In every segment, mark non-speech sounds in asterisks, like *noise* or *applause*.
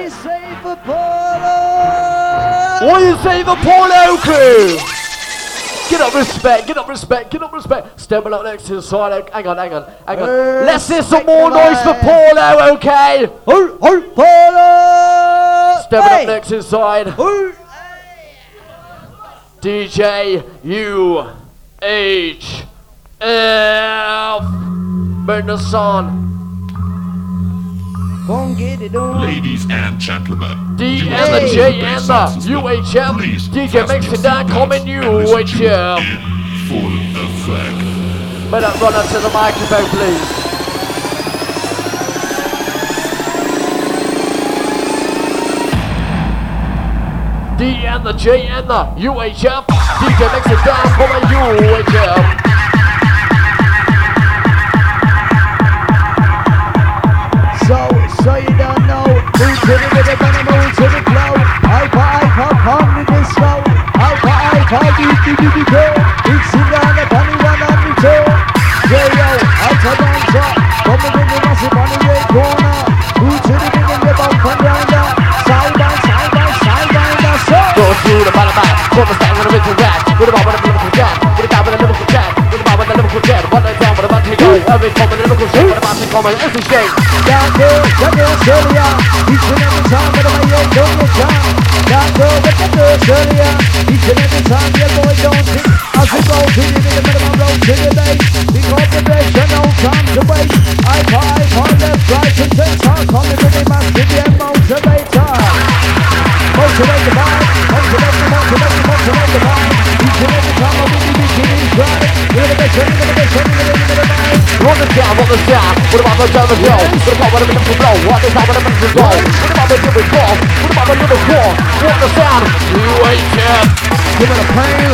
You say for? What do you say for crew? Get up respect, get up respect, get up respect. Stepping up next to the side. Hang on, hang on, hang on. Let's hear some more noise for. Paulo, okay? Oh, oh, Paulo! Stepping Hey. up next to the side. DJ U H F. Burn the sun. Go get it on. Ladies and gentlemen, D you and the are J the and bass the answers below. UHF. Please DJ fasten makes your it down, coming and listen to UHF. in full effect. Better run up to the microphone, please. D and the J and the UHF. DJ makes it down for the UHF. Do. Mixing down the bunny one on the toe. J.O. Alpha dancer, coming in the massive on the red corner. Who to the rhythm, the bump and grinder. Side by side by side by the soul. Go through the bottom back, from the stand with a rhythm rap, with a bob with a lyrical jab, with a dab with a lyrical jab, with a bob with a lyrical jab, one night down with a bounty go, every form of lyrical shit, with a bounty common, every shade. Down there, down there, Australia. Each and every time, but my head don't get down. Down there, with the Australia. Each and every time, yeah, boy, don't think. As we go to the rhythm, but I'm roll to the bass. Big observation, no time to wait. I five, on left, right, and center. Coming to the massive, yeah, motivator. Motivate the mind, motivate the, motivate the, motivate the mind. Each and every time, I will be beginning right. The you're the the the the down, run the down, with a bob with a down the go, with a bob with a lyrical blow, what is that with a lyrical go, with a bob with a lyrical call, with a bob with call, what the sound, UHF. Give it a pain,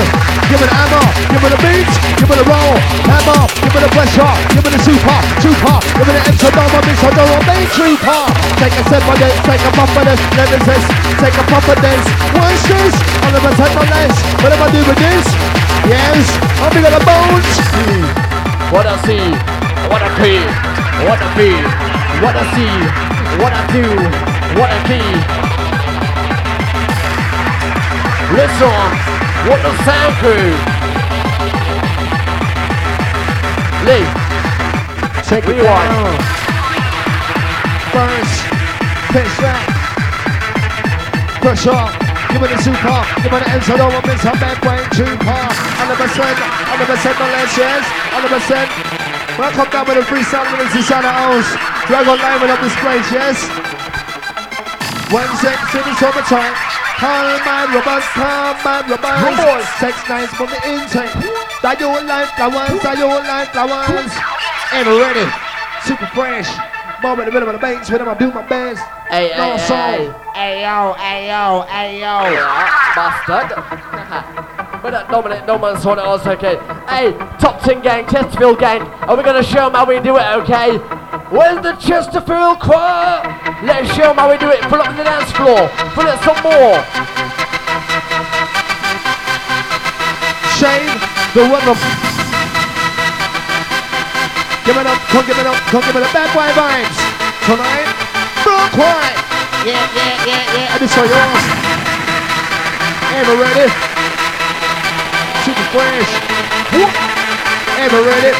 give it hammer, give it a beat, give it a roll, hammer, give it a pressure, give it a super, super, give it an exodoma, mix a double main trooper. Take a step on this, take a puff on this, let it this, take a puff on this. Watch this, I'll never take no less. What am I do with this? Yes, I'm big on the bones. What I see, what I feel, what I feel, what I see, what I do, what I be. Listen, what the sound crew. Lee, Take it down. First, pitch back. push Pressure. Give me the super. Give me the inside over. Miss a bad way too far. 100%. 100% no less, yes. 100%. When I come down with a freestyle lyrics inside the house, drag on line with up this place, yes. One six in the summertime. Call man rubbers, call man rubbers. Sex nice from the intake. That you like flowers, that you like flowers. And ready. Super fresh. Bomb in the middle of the bass when I do my best. hey, hey, No hey, soul. hey, yo, hey, yo, hey, yo, bastard. *laughs* But that dominant, no man's on it, also okay. Hey, top 10 gang, Chesterfield gang, are we gonna show them how we do it, okay? Where's the Chesterfield choir? Let's show them how we do it. Pull up on the dance floor. Pull it some more. Shane, the rhythm. Give it up, come give it up, come give it up. Bad boy vibes. Tonight, Brock White. Yeah, yeah, yeah, yeah. And this for yours. And we're ready. Super fresh. Whoop. And we're ready.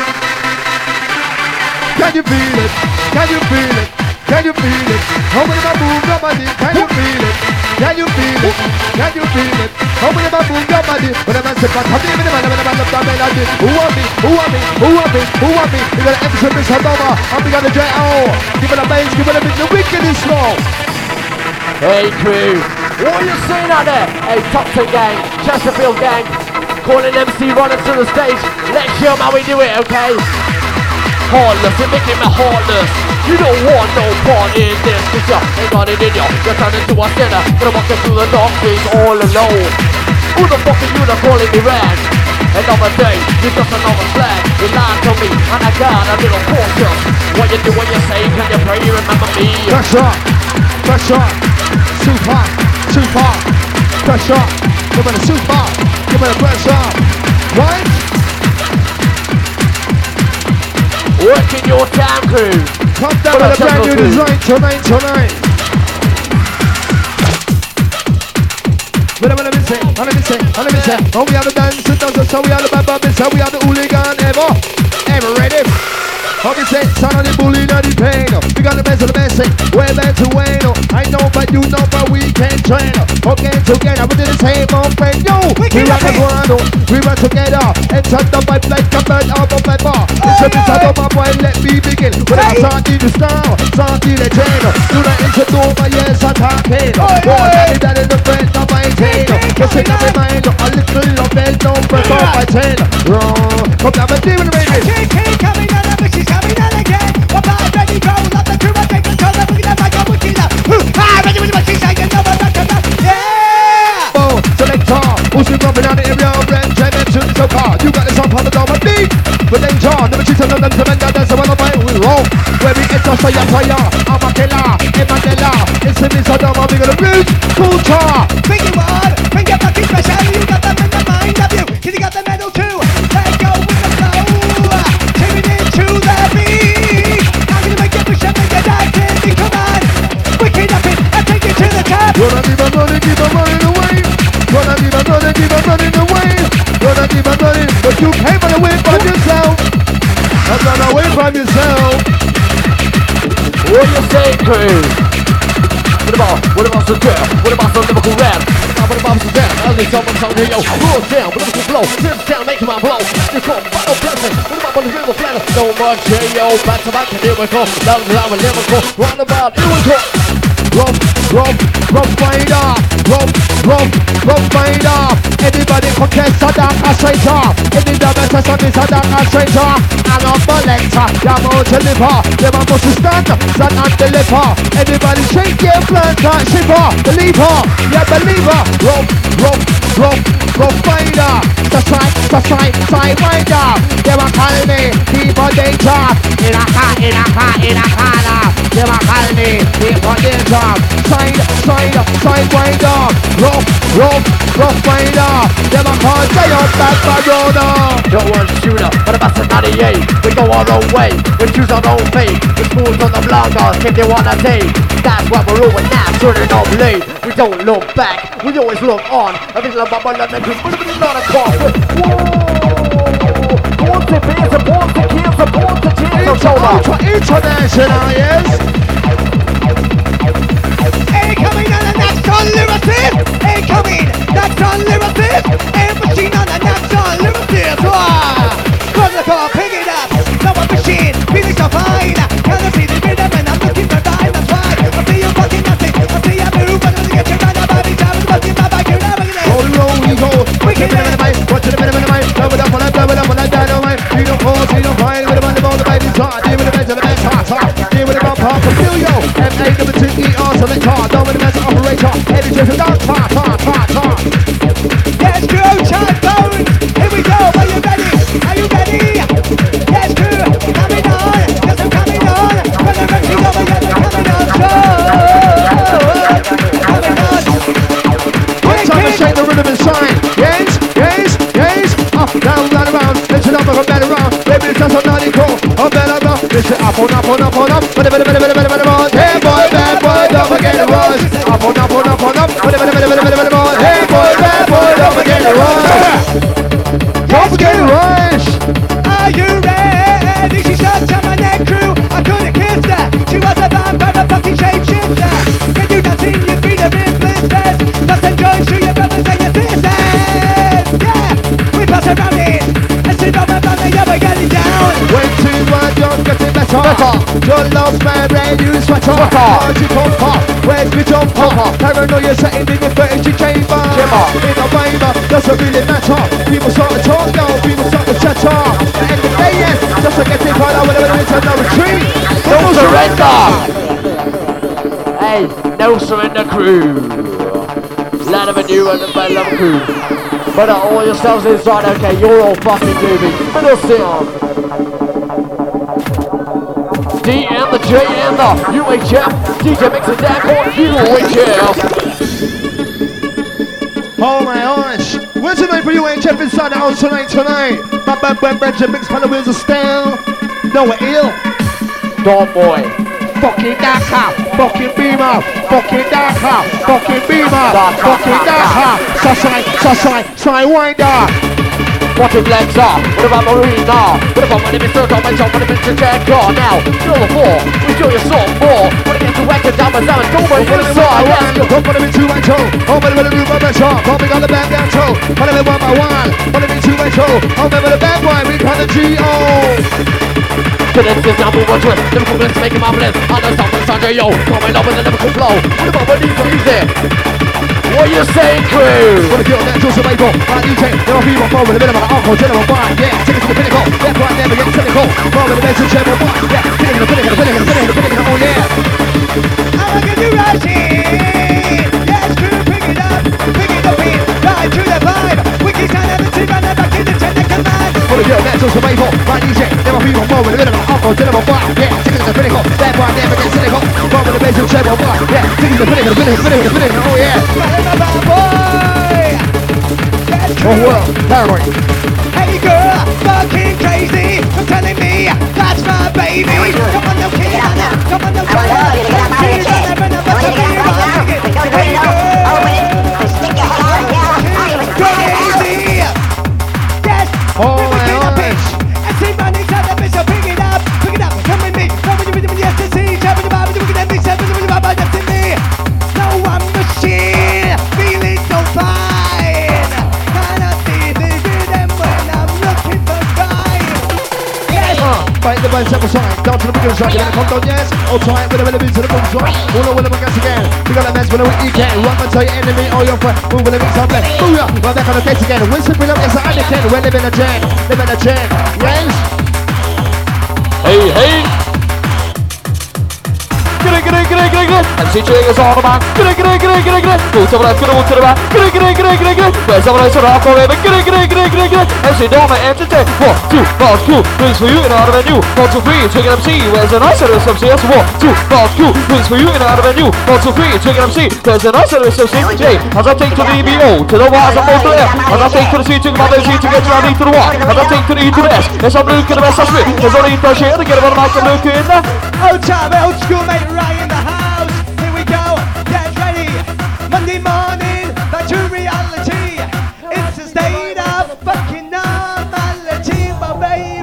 Can you feel it? Can you feel it? Can you feel it? How when I move your body? Can you feel it? Can you feel it? Can you feel it? How when I move your body? When I'm sick, I'm happy when I'm when I'm love. Who want me? Who want me? Who want me? Who want me? You got an episode Miss Hadoma. I'm big on the J.O. Give it a bass, give it a bit. The wicked is slow. Hey crew, what are you seeing out there? Hey, top 10 gang, Chesterfield gang, calling MC running to the stage. Let's show how we do it, okay? Heartless, you're making me heartless. You don't want no part in this, cause you ain't it in you. You're turning to a sinner, gonna walk through the dark days all alone. Who the fuck are you that calling me rag? Another day, you just another flag. You lied to me, and I got a little cautious. What you do when you say, can you pray remember me? Pressure, pressure, super, super, pressure. Give me the super. Give me the pressure. Right? Working your time crew. Come down with a brand new design tonight, tonight. Wait a minute, miss it, I miss it, I miss it. Oh, we are the dancers, dancers, so we are the bad, bumpers. so we are the hooligan, ever, ever ready. How we say, son of the bully, not the pain. We got the best of the best, way back to Wayne. I know, but you know, but we can train. Okay, together, we do the same old friend. Yo, we, we run the one, we run together. And turn the pipe like a bird out of my bar. It's a bit of my boy, let me begin. When I start in the style, start in the chain. Do not into my yes, I'm talking. Oh, yeah, that is the friend of my tail. Just in my mind, a little of bell, don't break off my tail. Come down, my demon, baby. coming out of it, she's coming then John, never cheat on them, to men, that's the one of my we roll. Where we enter fire, fire, I'm a killer, Emmanuela. It's a miss of them, I'm gonna reach, culture. Bring you on, bring your fucking special, you got them in the mind of you, cause you got the medal too. Let go with the flow, tuning into the beat. I'm gonna make you push up and get out in the command. Wicked up it, and take you to the top. Gonna keep on running, keep on running away. Gonna keep on running, keep on running away. Gonna keep on running, but you can't Not run away from yourself. What you say, crew? What about, what about some girl? What about some lyrical rap? What about some down? I'll need someone sound here, yo. Roll down, lyrical flow. Tips down, make my blow. You call battle dancing. What about the river flatter? So much here, yo. Back to back, lyrical. Love, love, lyrical. Roundabout, lyrical. Rough, rough, rough rider, rough, rough, rough rider. Anybody contest a dark a stranger. Any damage to some is a dark a stranger. And a selector, you're out to live her. Them a must stand, stand and deliver. Anybody shake your plant and shiver. Believe her, yeah believe her. Rough, rough, rough, rough rider. That's right, that's right, side rider. They a call me, people danger. In a car, in a car, in a car. They a call me, people danger. Side, side, side rider. Rough, rough, rough rider. They a call Zion back Barona. Don't want shooter, but about a 98 We go our own way, we choose our own fate We smooth on the bloggers if they wanna take That's what we're doing now, turning up late We don't look back, we always look on Everything like bubble and make it not a call Whoa! Born to be, born to kill, born to kill, so Ultra, international, yes. Incoming on the next on lyricist! Incoming! Next on lyricist! Air machine on the next on lyricist! Wah! From the car, pick it up! No one machine, feeling so fine! Go. Watch it up blow it up, on up, on up, on up. Your love's my brand new sweater. Sweater. How'd you come up? Where'd you jump up? Paranoia setting in your fetish chamber. Chamber. In a waiver, doesn't really matter. People start to talk now, people start to chatter. At the end of the day, yes, just to get it right out, whatever it is, no retreat. No surrender! Hey, no surrender crew! Land of a new and a bad love crew. But uh, all yourselves inside, okay, you're all fucking doobies. Middle sound. D and the J and the UHF. DJ mixing that corner, UHF. Oh my gosh. Where's the night for you HF inside the house tonight, tonight? My bad, bad, bad, mix by the wheels of style. No, we're ill. Dog boy. fucking darker, fucking beamer, fucking darker, fucking beamer, fucking darker. So shine, so shine, shine What if legs are? What about Marina? What about my name is Circle, my job, my name is Jaguar Now, kill the four, we kill your soul more When it gets to down my sound, go by your side Let's go Come on, me two and two. Oh, but the room of the shop. Come on, the band down two. Follow me one by one. Follow me two and two. Oh, remember the bad boy. We call the G.O. Cadence is now move on to it Lyrical bliss, it marvelous On the sound of Sanjay, yo Coming up with a lyrical flow What about my knees are easy? What you saying, crew? Wanna kill that Joseph Michael. My DJ, never be one forward. A bit of an uncle, general fine. Yeah, take it to the pinnacle. Why I never get cynical. Forward the best general fine. Yeah, pinnacle, pinnacle, pinnacle, pinnacle, pinnacle. Oh, yeah. I look at you rushing. Yes, crew, pick it up, pick it up, in, right to the vibe. Wicked sound team, and back in the ten command. Wanna kill that Joseph Michael. My DJ, never be one forward. A bit of an uncle, general fine. Yeah, take it to the pinnacle. That's why never get cynical. Forward the best general fine. Yeah, take it to the pinnacle, pinnacle, pinnacle, pinnacle. Oh, yeah. Bad boy. Yes, Oh, well, paranoid. Hey girl, fucking crazy for telling me that's my baby. Come on, no kid, come on, no kid. Hey girl, fight the band separate side, down to the beginning side, gonna come down, yes. All time, with a little bit to the boom side. All over the against again. We got a mess with a you can. Run and tell your enemy or your friend. Move with a mix up left. Booyah, right back on the case again. Winston, bring up, yes, I understand. We're living a jam, living a jam. Yes. Hey, hey! G'day, g'day, g'day, g'day, g'day! MC Jig is on the man. G'day, g'day, g'day, g'day, g'day! Move to the left, move to the. G'day, g'day, g'day, g'day, g'day! Where's someone else around for him? G'day, g'day, g'day, g'day, g'day! MC Doma, MC J. One, two, bounce, two, wins for you of a new. One, two, three, chicken MC. Where's the nice little MC? One, two, bounce, two, wins for you of a new. One, two, three, chicken MC. Where's the nice little MC? J. As I take to the EBO, to the Y, I move to the F. As I take to the C, to the mother, C, to get to the E the Y. As I take to the E to the S. Yes, I'm looking the best I spit. There's only a shit to get about the mic and look in there. Old old school mate, right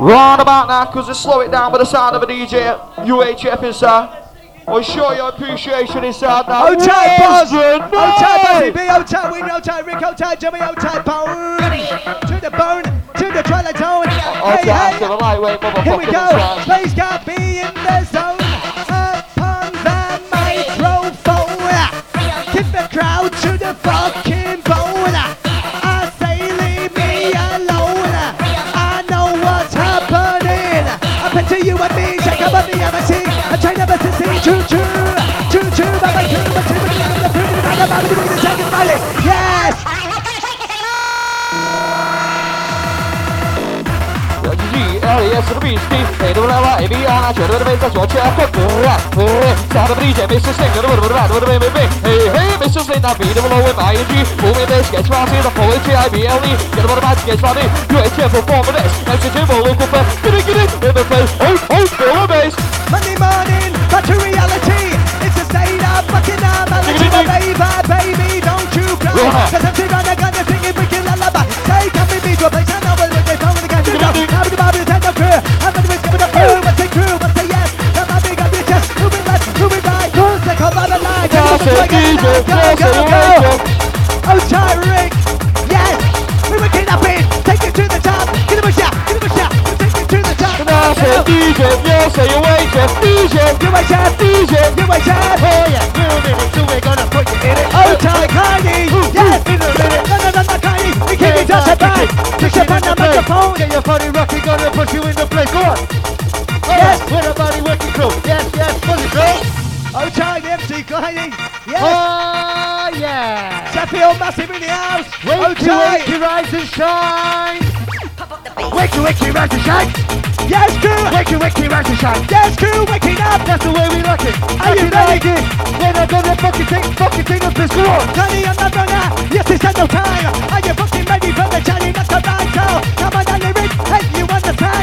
Right about now, because they slow it down by the sound of a DJ. UHF inside. Uh, I'll show you appreciation inside now. Boss. Where's the Old time, Buzzy? B, old time, Win, old time, Rick, old time, Jimmy, old time, Bone. To the bone, to the zone. I'll Hey, dance to hey. the lightweight Here we go. Please God be in the zone. Upon the microphone. Keep the crowd Yes! Should have been such a check, sound of a DJ, Mr. Sting, would have been, would have been, hey, hey, Mr. Sting, that B-double-O-M-I-N-G, boom in this, sketch party, the poetry, I-B-L-E, get about a man, sketch party, UHF, perform this, MC Jimbo, local fair, get it, get it, in the place, oh, oh, fill the bass, Monday Go, DJ, go, go, it, go. DJ. Oh, Tyreek. Yes. We were kidnapping. Take it to the top. Give him a shot. Give him a shot. Take it to the top. now say DJ, yeah, say DJ, You a chef, DJ, you. Oh, yeah. We're gonna put you in it. Oh, Ty Carney, yes, in a minute. No, no, no, no, Carney, we keep it just the microphone. Get your body rocking, gonna push you in the place. Go on. Yes. With a body working crew. Yes, yes, push it through. Oh, Ty, MC Carney, yes. Oh, yeah. Sheffield massive in the house. Wakey, Ty, wakey, rise and shine. Wakey, wakey, rise and shine. yes, crew, Wakey, wakey, rise and shine. yes, crew, waking up. That's the way we like it. Are you ready? When I'm gonna fucking take, fucking take up this floor. Carney, I'm not runner. Yes, it's had no time. Are you fucking ready for the Johnny? That's the right. Come on,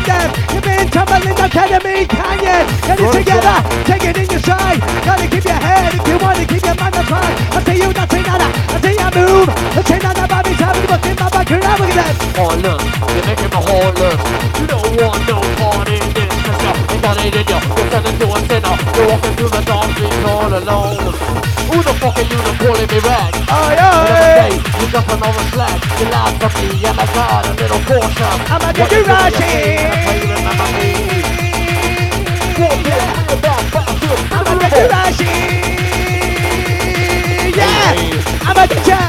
the you understand them. You've been tumbling down Academy Canyon. Get it together, take it in your stride. Gotta keep your head if you want to keep your mind on track. Until you not say nada, until you move. The chain on the Bobby's having what's in my back. You're never gonna. Oh look, you're making my heart look. You don't want no part in this, cause you're not in it, you're turning to a sinner. You're walking through the dark streets all alone. Who the fuck are you to calling me red? Oh, yeah. You got another flag. You lied to me, and I got a little portion. I'ma What get you you doing, right Can you remember me? What you doing about back to the I'ma get you right Yeah. I'ma get ya.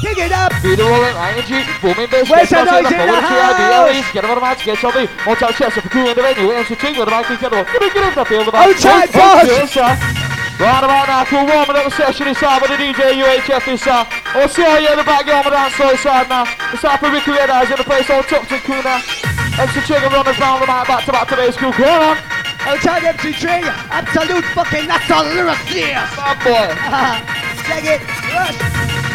Kick it up. Beat the roller, ING, booming bass, Where's get the us noise in in the the power, TIB, house? LEs, get over the match, get somebody, watch out, chest, if crew in the venue, and to with the mic, get over, get get get the. Right about now, cool warming up the session inside with the DJ UHF is uh, I'll see how you in the backyard with the dance floor side now. It's up for Ricky Red Eyes in the place on Tupton Crew now. MC Chicken runners down the mic, back to back today's crew, come on, Outside MC3. Absolute fucking national lyricist. bad boy. *laughs* Check it. Rush.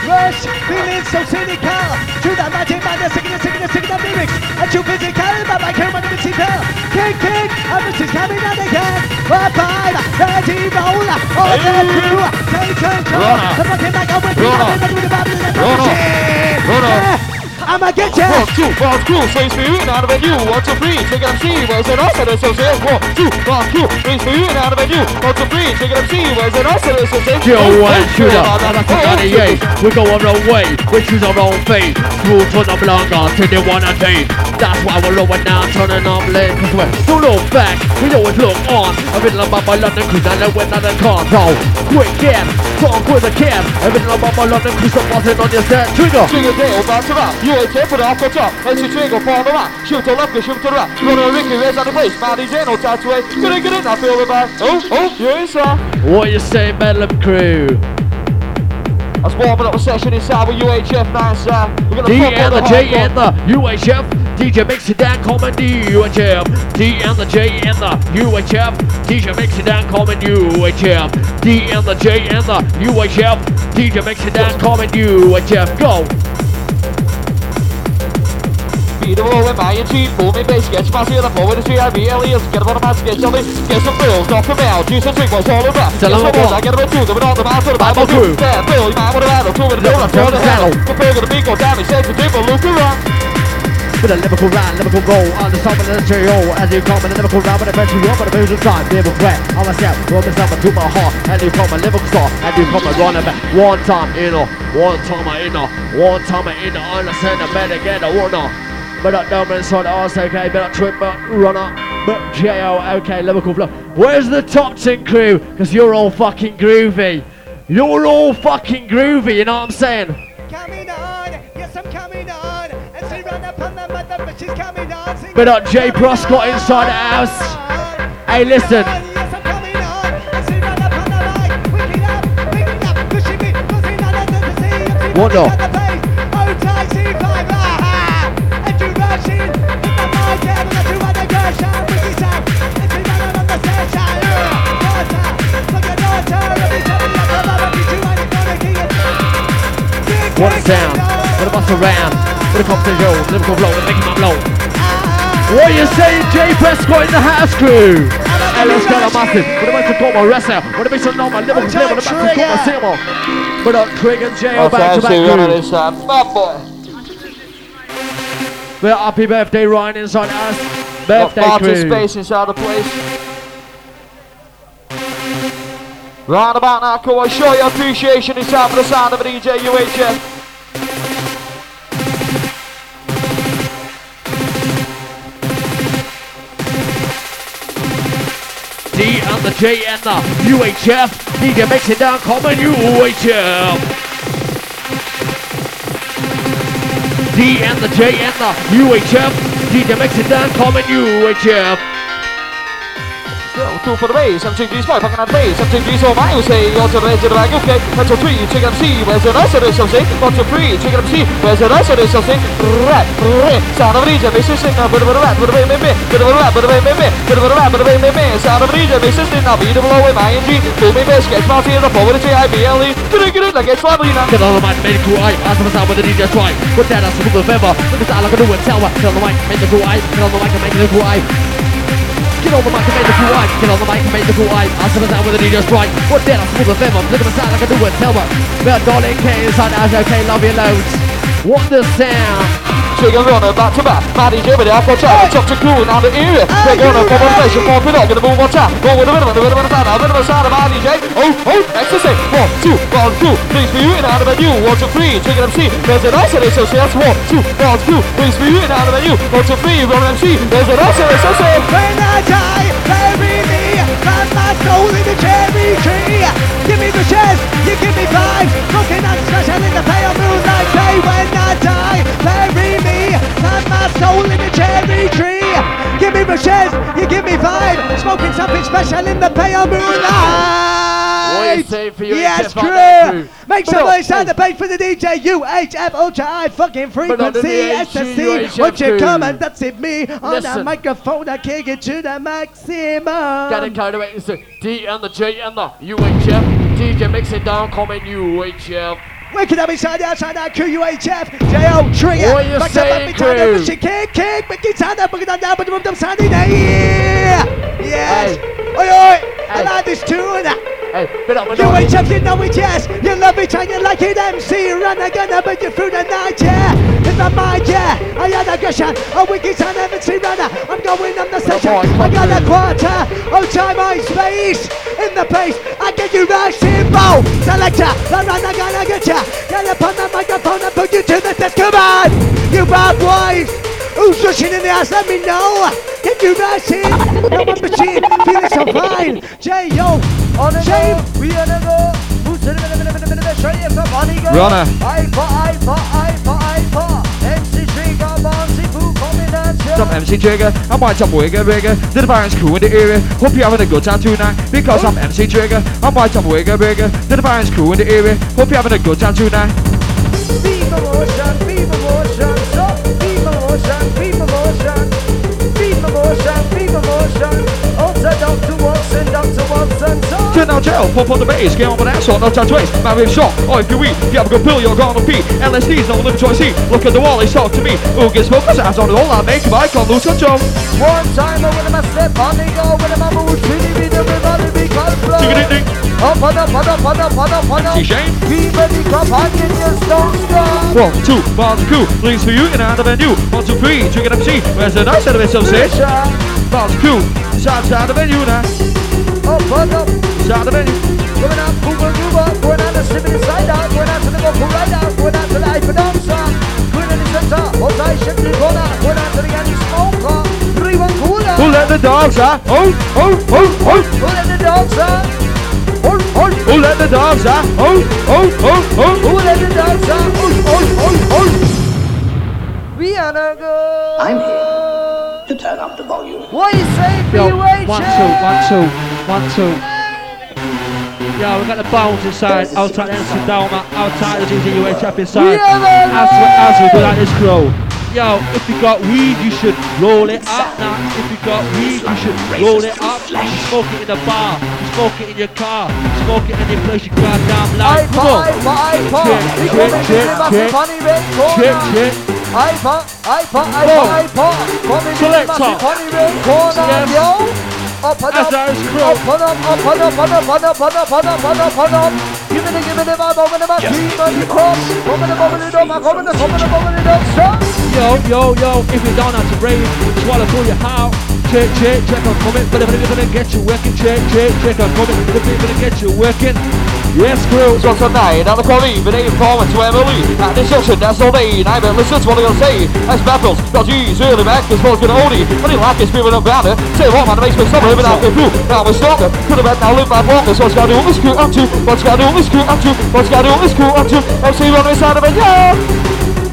Rush. Feeling so cynical. To the magic man, they're singing, singing, singing the lyrics. And too physical, but I can't to see tell. Kick, kick. And this is coming out again. Five, five. Ready, roll. All the crew. Take control. Runner. The fucking back up with me. Runner. I'm with the bottle and the Runner. machine. Runner. Yeah. I'ma get ya. One, two, one, two, space for you and out of venue. One, two, three, take it MC, where's it us? And it's so one, two, one, two, space for you and out of venue. One, two, three, take it MC, where's it us? And it's so says Yo, one shooter, that's a 98. We go our own way, we choose our own fate. Through to the longer to the one and day. That's why we're lowering down, turning up late. Cause we don't look back, we always look on. I'm in about my London cruise, and then we're not a car. So, quick get, talk with a can. I'm in about my London cruise, I'm buzzing on your set. Trigger. Trigger tail, back to back. UHF put off the top. MC Trigger, fall the back. Shoot to left, shoot to the right. To Ricky, raise on the place. Manny J, no touch away. Get in, get in, I feel the back. Oh, oh, yes, sir. What you say, Bedlam crew? That's warming up the session inside with UHF, nice, sir. we're gonna D and the J and the UHF. DJ mix it down, comment UHF. D and the J and the UHF. DJ mix it down, comment UHF. D and the J and the UHF. DJ mix it down, comment UHF. Go. The with my and cheap, booming bass, get your massive, the forward to CIB, aliens, get on the match, get somebody, get some bills off the mail, juice and drink, what's all over. Tell 'em Get some what. I get them a two, them on the mouth, the Bible crew. crew. Yeah, Bill, you might want to rattle, two with the donut, throw the to the beat, go down, he says the dribble, look around. With a Liverpool round, Liverpool roll on the top of the trio as you come in the Liverpool round, but eventually you're gonna lose time. Never quit on myself, roll myself to my heart, and you come a Liverpool star, and you come a running back. One time in a, one time in a, one time in a, understand the better get a winner. But that down inside the arse, okay, but that trip, but runner, but J.O., okay, Liverpool flow. Where's the top 10 crew? Because you're all fucking groovy. You're all fucking groovy, you know what I'm saying? Coming on. Yes, I'm coming on. And she run up on the mother, but she's coming on. Sing But uh, Jay Prescott inside the house. Hey, listen. Yes, I'm it. What a a bust around. What a competition. Liverpool blow. They're making my blow. What you saying, Jay Prescott in the house crew? Hey, let's go, massive. What about to call my wrestler? What about to know my Liverpool player? What about to call my. Seymour? But uh, Trig and Jay are back to back inside, bad boy. crew. Well, happy birthday, Ryan, inside us. Got Birthday too crew. space inside the place. Round about now, come on, show your appreciation inside for the sound of a DJ UHF. D and the J and the UHF. DJ makes it down, common UHF. D and the J and the UHF. DJ makes it down, common UHF. Two for the. I'm taking these boy, fucking. I'm taking these all my say. On to the edge of the bag, okay. One, two, three, check it MC. Where's the rest of this? Say. One, two, three, check it MC. Where's the rest of this? Say. Rap, rap. Sound of region, bass is now. Bit of a rap, bit of a me, bit of a rap, bit of a bit of a rap, bit of a. Sound of region, bass is now. Beat the below with my ing. Fill me best, sketch party in the forward, J I B L E. Get it, get it, like it's lovely now. Get on the mic, make the cool eye. Ask the sound with the DJ try. Put that as a Google Fever. Look at that, like a do tell her. Get on the mic, make the cool eye. Get on the mic and make the cool. Get on the mic and make the cool eye. Get on the mic and make the cool eye. Ask the sound with the DJ strike. Put that as a Google Fever. Look at the sound like a do it, tell her. Well, darling, K inside as okay, love you loads. What the sound? Chicken runner back to back. Maddie Jimmy, the Apple Chat. It's up to cool now the area. Chicken runner from motivation, more it up. Gonna move on tap. Go with a bit of a bit of a sound. A bit of a sound of Maddie J. Oh, oh, ecstasy. One, two, one, two. Please for you and out of a new. One, two, three. Chicken MC. There's an so that's one, two, one, two. Please for you and out of a new. One, two, three. Run MC. There's an so When I die, bury me, plant my soul in the cherry tree. Give me the chest, you give me five. Looking at special in the pale moonlight day. When I die, bury plant my soul in the cherry tree. Give me the chest, you give me five. Smoking something special in the pale moonlight. for you? Yes, crew. Make some noise sound the bass for the DJ. UHF Ultra High fucking But no, the frequency. SSC. Won't you come and that's it me on the microphone? I kick it to the maximum. Get it carried away. It's the D and the J and the UHF. DJ mix it down, comment UHF. Waking up inside, outside, out, QUHF, JO, Trigger. What you Back up, saying, up, inside, up, machine, kick, kick, it sound up, it down, down, but the rhythm sound in the ear. Yes. Oi, oi, I like this tune. Hey, bit up, bit up. UHF, you know it, yes. You love it and you like it, MC. Run, I'm gonna put you through the night, yeah. In my mind, yeah. I had aggression, a wicked son of a runner. I'm going on the session. I got a quarter of time, my space. In the pace, I get you right, symbol. Selector, I run, I'm gonna get ya. Get up on the microphone and put you to the test. Come on, you bad boys. Who's rushing in the house? Let me know. Get you right in. No one machine, feeling so fine. J.O. The the the the body go. Runner. I for, I for, I for, I for. MC Trigger, Bonzi, Boo, combination. I'm MC Jigger, I'm white, I'm wigger, bigger. The Divine's cool in the area. Hope you're having a good time tonight. Because I'm MC Jigger, I'm white, I'm wigger, bigger. The Divine's cool in the area. Hope you're having a good time tonight. Motion, viva motion, Turn out jail, pump on the bass, get on with that sort, no time to waste. Man with shot, or if you eat, if you have a good pill, you're gonna pee. LSD's no limit choice, see. Look at the wall, he's talk to me. Who gets focus, eyes on it all, I make him, I can't lose control. One time, I'm gonna step on the go, I'm a mood, the everybody because flow. Up and up and up and up and up and up. See Shane? Viva the companion, just don't stop. One, two, leads for you out of venue. One, two, three, trigger MC. Where's the nice out of it, so say? Pressure. Bars cool, side side of venue now. Oh, up and up. Side of venue. Going out, Google, Google, going out the slipping inside out, going out to the vocal right out, going out to the hyper dancer, going in the center, outside shift the corner, going out to the anti smoker, three one cooler, Who let the dogs out? Oh, oh, oh, oh. who let the dogs out, Oh, oh, who let the dogs out? Oh, oh, oh, oh. who let the dogs out, oh, oh, oh, oh. We are gonna go. I'm here to turn up the volume. What you say, Yo, BUH? one, two, one, two, one, two. Yo, we got the bones inside, outside the MC Doma, outside the DJ UHF inside. Yeah, As we, as we go man. down this grow. Yo, if you got weed, you should roll it up now. If you got weed, you should roll it up. You smoke it in the bar, you smoke it in your car, you smoke it any place you grab down I line. Come on. I for, I for. Check, We check, come in check, the massive check. funny red Check, corner. check. I for, I for, I Go. for, I for. Come in the Selector. massive funny red corner, Yes. yo. Up and up, there is crew. up and up, up and up, and up, and up, and up, and up, and up, and up. Give me the, give me the vibe, over the back, keep on the cross. Come in the bubble it up, come in the, come in the bubble it up, stop. Yo, yo, yo, if you don't have to rave, swallow through your how. Check, check, check I'm coming, but if it's gonna get you working, check, check, check I'm coming, but if it's gonna get you working. Yes, crew. So tonight, at the quality, but ain't forward to Emily. At this session, that's all day. I bet listen to what I'm saying. As battles, got G's really back, this ball's gonna hold it. But he like it, spirit about it. Say what, man, it makes me summer, but I'll get through. Now we're stronger. Could have been now live my focus. What's gotta do this crew up to? What's gotta do this crew up to? What's gotta do this crew up to? MC on this side of it, yeah!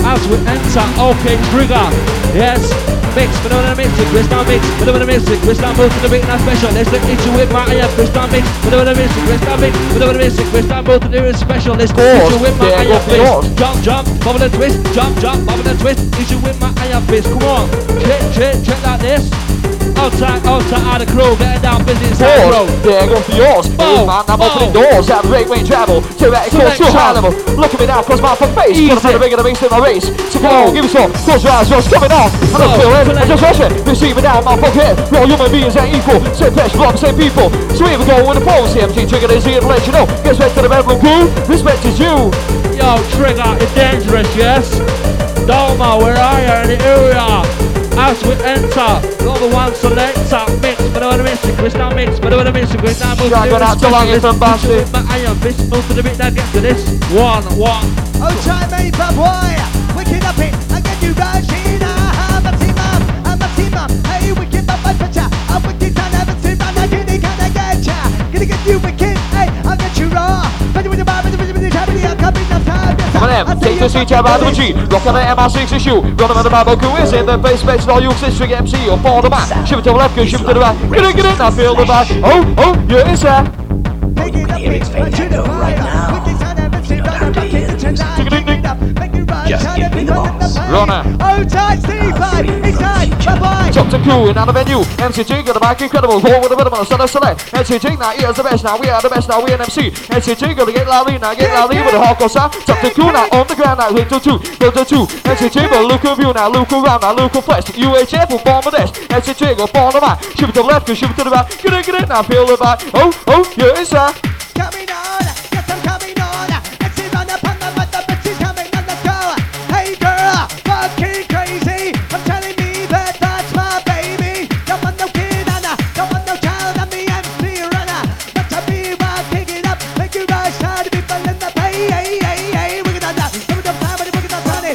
as we enter. Okay, trigger. Yes. Mix, phenomenal mix, it, down mix, phenomenal mix, it, down both of the beat and special. Let's let each with my twist down mix, phenomenal mix, it, down mix, phenomenal mix, it, down both of the special. Let's let each with my Yeah, iron go for yours. fist. Jump, jump, bubble and twist, jump, jump, bubble and twist. Each with my iron fist. Come on, check, check, check like this. Outside, outside, out of crew, getting down busy inside the road. There go for yours. Bow, man, I'm bow. opening doors. Have great range travel. To a high level. Look at me now, cause my fuck face. Easy. Gonna bigger the beast in my race. So Bow. give me some. Close your eyes, what's coming on? I don't feel it. I just rush it. Receive it down, my head. We're all human beings ain't equal. Same flesh, blood, same people. So here we go with the pose. CMG trigger is here to let you know. Get respect to the bedroom crew. Respect is you. Yo, Trigger is dangerous, yes? Doma, where are you in the area? As we enter, number one selector, mix, but I want to mix it, twist down mix, but I want to mix it, twist down move Dragon out to Langen from Basti. But I am fist, move to the bit that gets to this. One, one. Oh, time made for boy. Wicked up it. I get you rushing. I'm ya. Gonna you wicked. Hey, I'll get you raw. But you with the bar, with the with the time, I'm time. Come on in, take the seat, jab out of the G. Rock on the MR6 issue. Run on the Bible crew is in the face space. All you exist, Trick MC or fall the back. Shift it to the left, go shift it to the right. Get it, get it, now feel the back. Oh, oh, yeah, it's there. Take it up it. But you the fire. Runner. Oh, time, Steve. It's time. Bye bye. Top to crew in on the venue. MCG got the back incredible. Hold with the rhythm on the center select. MCG now, here's the best now. We are the best now. We are MC. MCG gonna get loudly now. Get loudly with the hardcore sound. Top to crew now on the ground now. Hit to two. Hit to two. MCG but look at view now. Look around now. Look flesh. UHF will form a dash. MCG go form the back. Shift to the left. Go shift to the right. Get it, get it now. Feel the back. Oh, oh, yeah, it's there. coming on,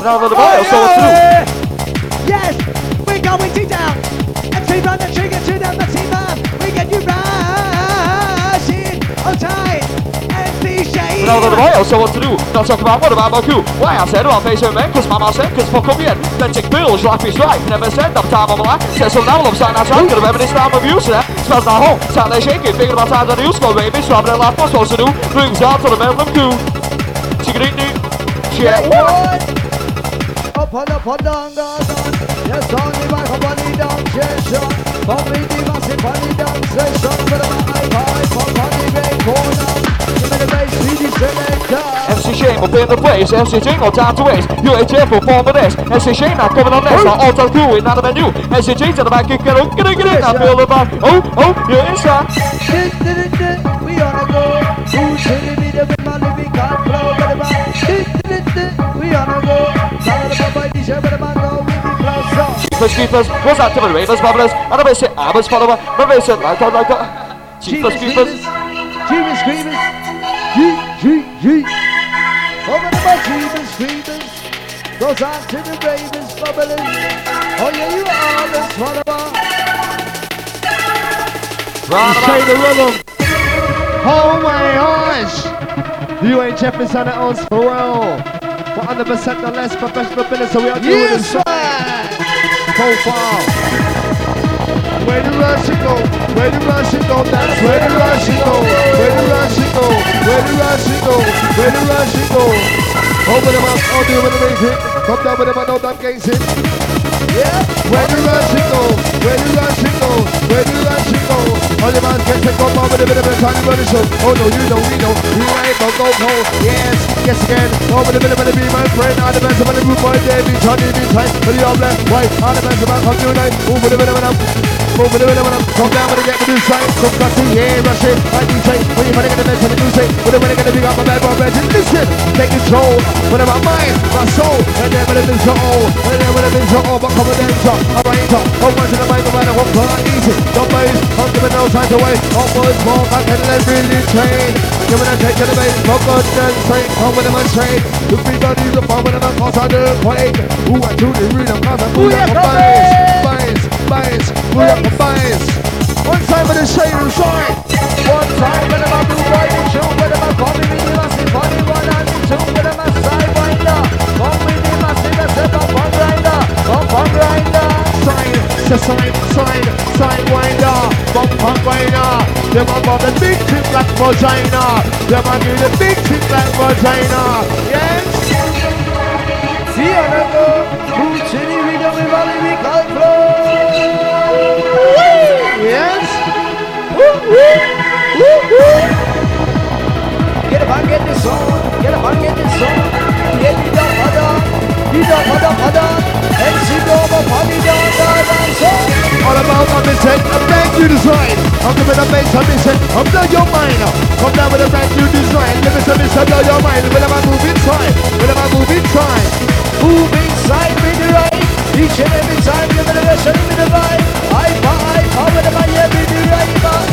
Now the ball, so what to do? Yes, we're going to down. MC run the trigger to the maximum. We get you rushing on time. Shade. Now the ball, so what to do? Not talk about what about Baku? Why I said about face man, cause mama said, cause fuck up yet. Then take pills, life is right. Never said up time on my life. Said so now I'm signing outside. Could have ever this time of use there. Smells not home. Sound they shaking. Thinking about times that you score, baby. Swabbing life what's supposed to do. Brings out to the middle of coup. Chicken eat Check. Up on up down. Yes, on the back up on the down session. From the massive down session. With a high five up on the great corner. Give the. MC Shane be in the place. MC Jingle time to waste. UHF will form the nest. MC Shane now coming on next. Now all time cool in the menu. MC to the back. It, get it, get it. Now feel the. Oh, oh, yeah, it's Keepers, keepers, what's that to the ravers, bubblers? And I say, I was follower, the race it like that, like that. Keepers, keepers. Jeepers Creepers. G, G, G. Over the bus, Jeepers Creepers. Goes on to the Ravens, bubblers. Oh yeah, you are the swallower. Right the rhythm. Oh my gosh! UHF is on the own for real. 100% the less professional business, so we are doing Yes, this sir. profile. Where the Russian go? Where the Russian go? That's where the Russian go. Where the Russian go? Where the Russian go? Where the Russian go? Open them up, I'll do it with the music. Come down with them, I know that gang's it. Yeah. Where the Russian go? Where the Russian go? Where the Russian go? All the man can take up over the bit of a tiny running show. Oh no, you know, we know. We ain't gonna go cold. Yes, yes again. Oh, over the bit of a be my friend. All the best of the group boy, David, Johnny, be tight. But all black, white. All the best of come tonight. Over oh, the bit of a Move with the rhythm and come down with the get the new side. Come cut to yeah, rush it. I DJ. When you're running in the mention the new say. When you're running in the big up my bad legend. Listen, take control. When I'm my mind, my soul. When they're with the vision all. When they're with the vision all. But come with the intro. I'm right. Come on to the mic, no matter what part easy. Don't base. I'm giving no time to wait. Upwards, more. I can let really train. Giving a take to the base. No good, then straight. Come with them and straight. The free bodies are fun with them. Cause I do quake. Who I do the rhythm. Cause I move like a bass bias, pull the bias. One time in the shade room side. One time when I'm a blue boy, when I'm we must be body one and two when I'm a Side. The set of one grinder, come one. Side, side, side, sidewinder, come one grinder. Them a the big tip like vagina. Them a give the big tip like vagina. Yes. See another. Get up and get this Get up and get this Get it up It up And see over party down down down so All about my mission, a brand new design. I'm giving a bass on I'm blow your mind. Come down with a brand new design. Give us a mission, blow your mind. When am I moving time? When am I moving time? Move inside the right Each and every time Give it a lesson with the vibe I pa I pa with my yeah with the right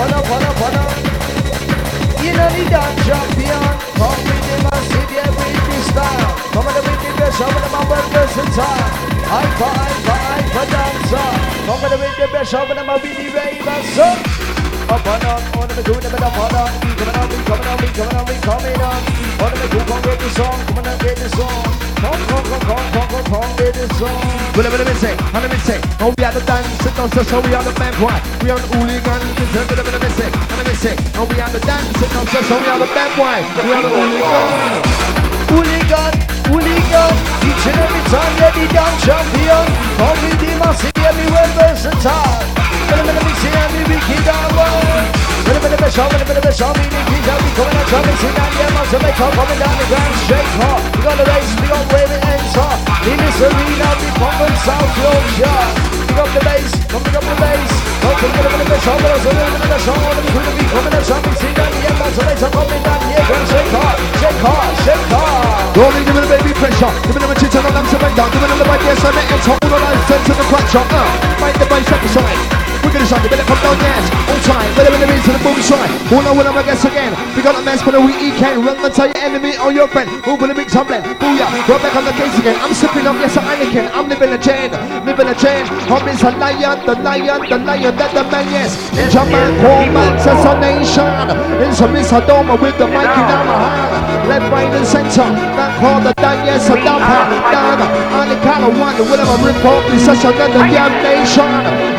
on on up on up You know the dance champion come with the massive yeah with the style come on the with the of the I pa I pa I pa dancer come on the with the of the with the raver so up and on, on the good, but up and on, we coming on, we coming on, we coming on, we coming on. On the good, come get the song, come on get the song. Come, come, come, come, come, come, come, the song. Well, let me say, let me say, oh, we are the dancing, don't so, we are the man, why? We are the hooligan, let me let me say, let me say, oh, we are the dancing, don't so, we are the man, why? We are the hooligan. Hooligan, hooligan, each and every time, let the dance champion. With the massive, everywhere versatile. But I'm gonna be seeing me, we keep on going. But I'm gonna be showing, I'm gonna be showing, we keep on, we coming out, coming, see down, yeah, most of my top coming down the ground, straight hard. We got the race, got where it ends hard. In this arena, we come from South Yorkshire. We got the bass, coming up the bass. Come from the bit of show, but also a little bit of show, and we could be coming out, something, see down, yeah, most of my top coming down, yeah, girl, shake hard, shake hard, shake hard. Rolling, give it a baby pressure, give it a chit on them, seven down, give it a the yes, and it's hold on, I sense in the crack shot, uh, find the bass up the side. We're gonna shot the bit from down, yes, on time, a bit to the boom side. All I will, I'm guess again. We got a mess for the week can. Run and tell your enemy or your friend. Move with a big tumbling. Booyah, right back on the case again. I'm sipping up, yes, I'm Anakin. I'm living a chain, living a chain. I'm is a lion, the lion, the lion, that the man, yes. Ninja man, man, assassination. It's a Miss Adoma with the mic in our hand. Left, right, and center. That call the Dan, yes, a damper. Dan, on the color one, whatever rip off is such another damn nation.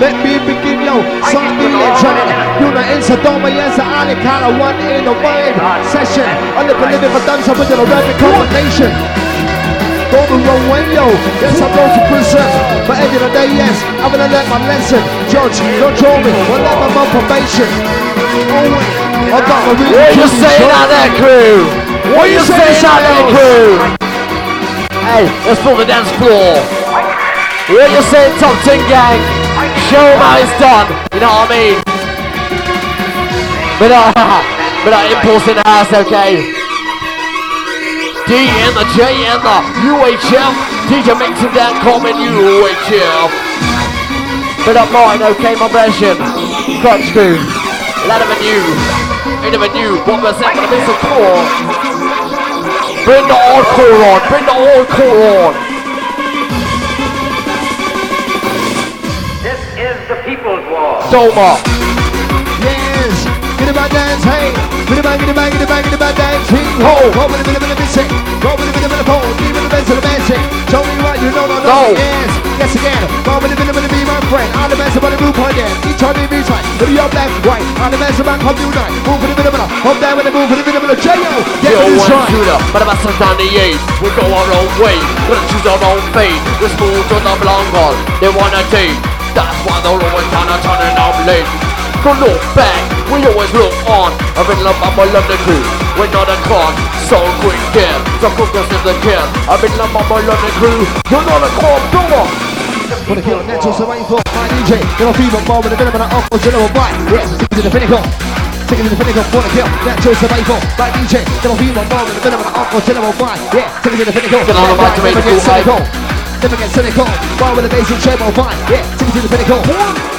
Let me begin, yo. The legend. You know, in Sodoma, yes, Ali Kala, one in a wide session. I live and live for dancer with an Arabic combination. Go the wrong way, yo. Yes, I'm going to prison. But end of the day, yes, I'm gonna learn my lesson. Judge, don't show me. We'll let my on probation. Oh. I got really What you kicking saying out there, crew? What you saying out there, crew? Hey, let's pull the dance floor. What you saying, top 10 gang? Show 'em how it's done. You know what I mean? But uh, but uh, impulse in the house, okay? D and the J and the UHF. DJ mixing that comment UHF. But up mine, okay, my version. Crunch crew. Them new. Ain't never knew what was that gonna be so cool. Bring the hardcore on, bring the hardcore on. This is the People's War. Doma. Get about dance, hey. Get about, get about, get about, get about dancing. Ho. Go with a bit of a sick. Go with a bit of a phone. Give it the best of the best. Show me what you know, no, no. Yes, yes again. Go with a bit of a be my friend. All the best about the group on there. Each other be right. With your left, right. All the best about come you night. Move for the bit of a Up there with the move for the bit of a J.O. Get Yo, one shooter, but down the eight. We go our own way, we'll choose our own fate. We're smooth on the long haul, they wanna take. That's why they're always trying to turn it up late. Don't look back, we always look on. I've been loved by my London crew. We're not a con, so quick kill. So focus is the kill. I've been loved by my London crew. You're not a con, come on. Wanna kill natural survival, my DJ. Little fever bomb with a bit of an uncle general bite. Yes, stick to the pinnacle. Stick to the pinnacle, wanna kill natural survival, my DJ. Little fever bomb with a bit of an uncle general bite. Yeah, stick to the pinnacle. Get on the mic to make it cool. Never get cynical. Bar with a basic treble bite. Yeah, stick to the pinnacle.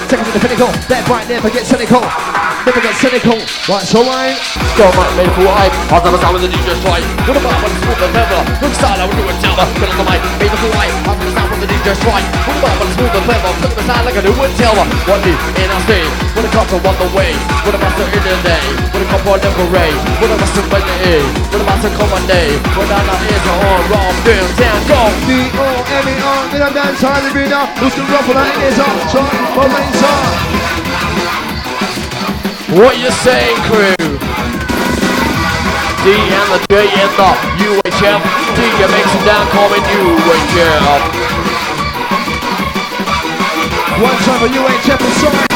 Stick to the pinnacle. That bite never gets cynical. Get cynical. Right, so right. Go my medical hype. I'll never sound with the DJ strike. What about when it's smooth and clever? Look style, I will do it tower. Get on the mic, medical hype. I'll never sound with the DJ strike. What about when it's smooth and clever? Look the sound like I do it tower. What do in our state? When it comes to one the way. What about the in the day? When it comes to never ray. What about the is? What about the common day? When our ears are on wrong, down, go. D-O-M-E-R, in a dance hall, the beat up. Who's gonna ruffle that is up? So, moments up. What you saying, crew? D and the J and the UHF. D you makes it down, calling UHF. One time for UHF and sorry.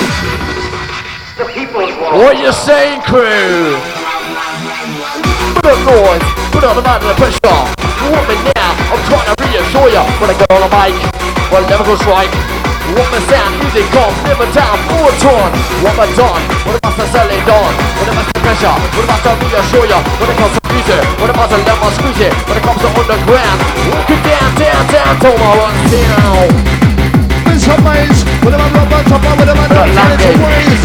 The people's war. What you saying, crew? Put up noise, put on the man the pressure. Want me now? I'm trying to reassure ya. When I go on the mic, well, never go strike. Want my sound, music comes, never down, forward torn. What my done? What about to sell it on? What about the pressure? What about to reassure ya? When it comes to music, what about let my squeeze it? When it comes to underground, walk it down, down, down, till my runs down. Miss her ways. With them rubber top, with them Not not like to it. ways.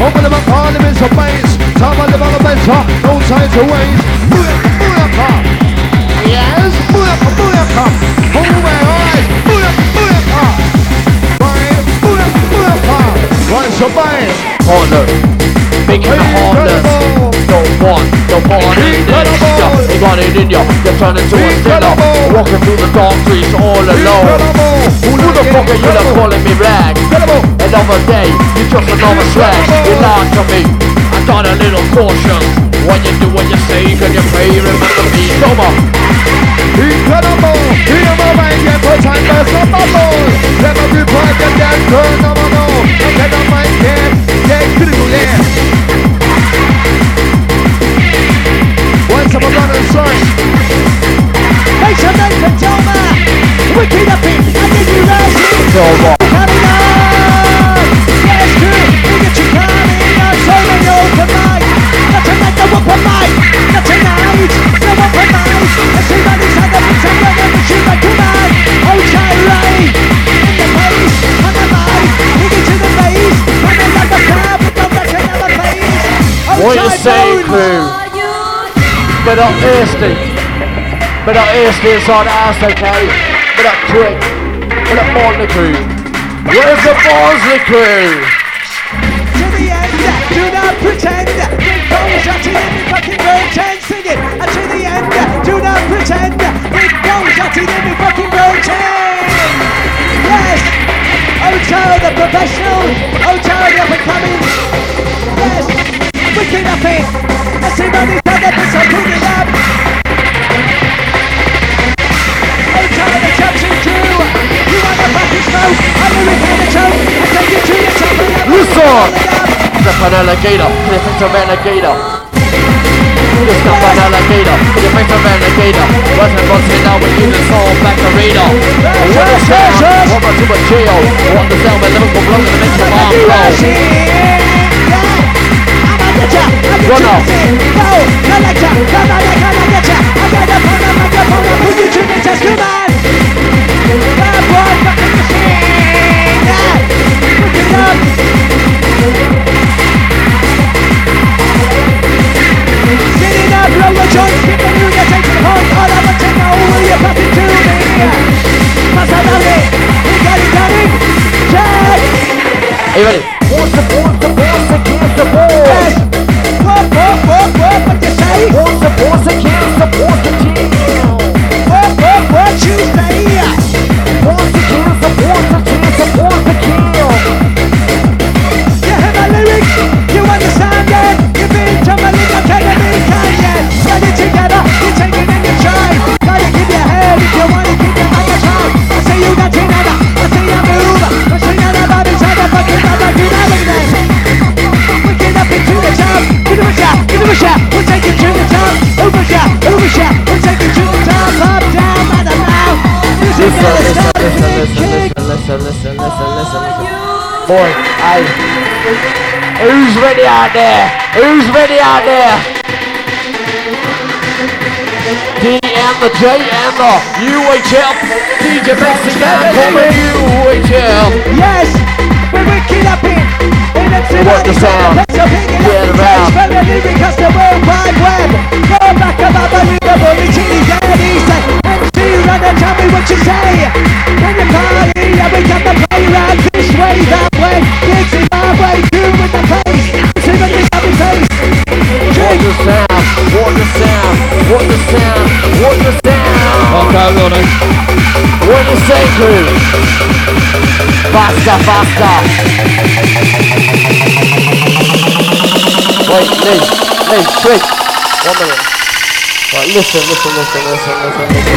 Open them up, all them ways. Time I live on the bench, huh? no time to waste. Booyaka, booyaka. Yes, booyaka, booyaka. Hold my eyes. Booyaka, booyaka. Right, booyaka, booyaka. Right, so bang. Harder, big and harder. No one, no one in this ya. You got it in ya, you turn into a. Walking through the dark streets all alone. Who the fuck are you that calling me rag? Another day, you just another slag. You lied to me, I got a little caution. When you do what you say, can you pray? Remember me, on. Incredible! Hear my mind, yeah, put time to stop my ball. Never be proud that that turn, no, no, no, my kid. Yeah, critical, yeah. Once I'm a runner, some noise for Toma. Wicked up in, I give you rising. Crew? But not thirsty. But not thirsty inside the house, okay? But not quick. But not Morley crew. Where's the Morley crew? to the end. Do not pretend. Big Bone shutting in me fucking pretend. Sing it. And to the end. Do not pretend. Big Bone shutting in me fucking pretend. Yes. Ocho the professional. Ocho the up and coming. Yes. Wicked up it. Let's see what he's done. This will pick it up. Ocho the Chelsea crew. You want the fucking smoke. I'm the the choke. I take you to your top. and I'm Listen. Step on alligator. Face a alligator? You step on alligator. You face a alligator? The boss now when you just saw back the radar? What a sound. What a jail. What the sound when Liverpool blows and makes your mom blow. Run off. Are you ready? What's the boss, the boss against the boss? What, Listen, listen, listen, listen, listen, listen, listen, listen, listen, listen. Boy, hey. Who's ready out there? Who's ready out there? D and the J and the UHF. DJ Mexican coming UHF. Yes, We're wicked up in. What the sound? Get around. Spread the lyric across the World Wide Web. Go back about the. MC run and tell me what you say. Can you party? Yeah, we got the play round this way, that way. Dixie my way, do with the face. See what this happy face. What the sound? What the sound? What the sound? What the sound? Okay, hold on. What you say, crew? Faster, faster. Wait, Lee, Lee, quick. One minute. Right, listen, listen, listen, listen, listen, listen.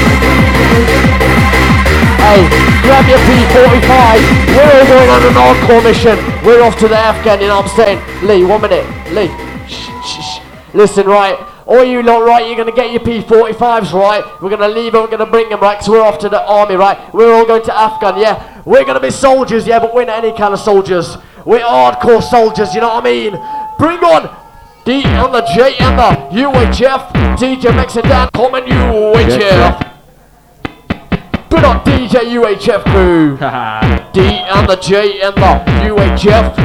Hey, grab your P45. We're all going on an hardcore mission. We're off to the Afghan, you know what I'm saying? Lee, one minute. Lee, shh, shh, shh. Listen, right. All you lot, right, you're gonna get your P45s, right? We're gonna leave them, we're gonna bring them, right? Because we're off to the army, right? We're all going to Afghan, yeah? We're gonna be soldiers, yeah, but we're not any kind of soldiers. We're hardcore soldiers, you know what I mean? Bring on D and the J and the UHF. DJ Max and Dan coming UHF. Put on DJ UHF crew. D and the J and the UHF.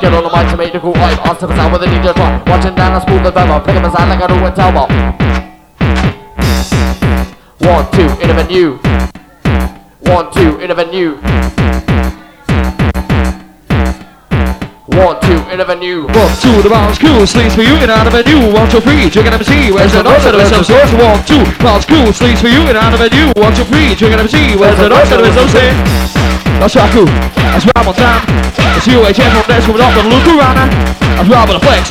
Get on the mic to make the cool hype. Ask the sound with the DJ drop. Watching down and smooth the demo. Pick up the sound like I do with Telmo. One, two, in a venue. One, two, in a venue. One, two, in a venue. One, two, the bounce cool, sleeves for you and out of new. One, two, three, chicken MC, where's the noise of the some source? One, two, bounce cool, sleeves for you and out of new. One, two, three, chicken MC, where's the noise of the some say? That's cool. That's right, on time. It's UHF from next coming up on Luke Rana. Eh? That's with a flex.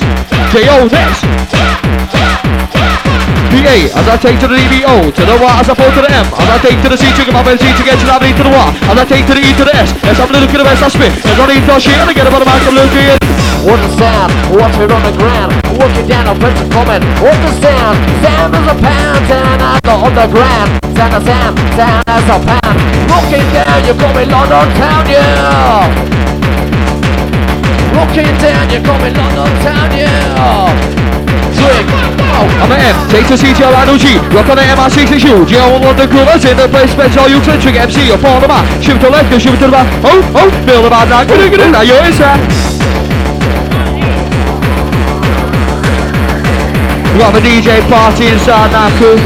KO next. PA as I take to the DBO, to the Y as I fall to the M, as I take to the C, trigger my benzene to get to the to the Y, as I take to the E to the S, yes I'm looking at the I spit, there's only thought shit and I get about the mic I'm looking at. What the sound? Watch it on the ground. Walking down a bunch of comment. What the sound? Sound is a pound. Sound as the on the ground. Sound a sound. Sound as a pound. walking down, you're coming London town, yeah. Walking down, you're coming London town, yeah. I'm an M, take to CTL and OG, rock on the MR66U, GL1 London Groovers in the place, special you centric MC, you're falling about, shift to the left, go shift to the back, oh, oh, feel the bad now, get it, it, now you're inside. We got the DJ party inside now, cool.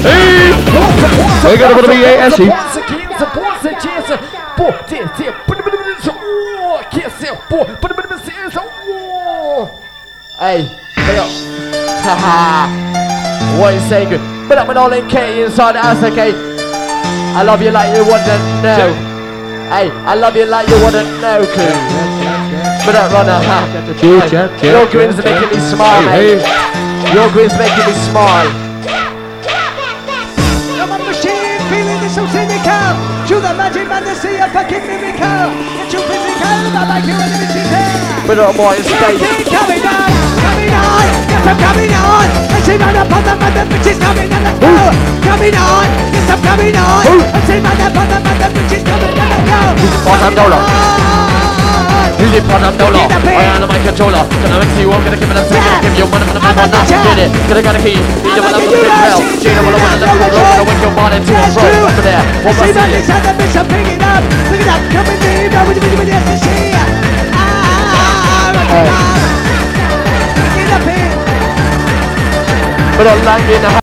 Hey! We're gonna put a BASE. Once again, support the chance. Pô, tê, tê, pô, pô, pô, pô, que é pô, pô, pô, pô, pô, Hey, hey up. Haha. What you saying good? But up with all in K inside the house, okay? I love you like you wouldn't know. Hey, I love you like you wouldn't know, cool. But up, runner, ha. Your grin's making me smile, mate. Your grin's making me smile. I'm a machine, feeling this so cynical. To the magic man, to see a fucking miracle. It's too physical, I like you and it's in But up, boy, it's Keep stage. Coming on, yes I'm coming on. I see up the man, the bitch is coming on the go. Coming on, yes I'm coming on. I see up the man, the bitch is coming on the go. Bottom dollar. On. Music part of dollar. I am my controller. Gonna make you walk, gonna give it a second. Give you money for the man, but get it. Gonna got a key. Need you wanna put it hell. Jada wanna win the cool road. Gonna wake your body to a roll. Over there. What See was picking up. Pick it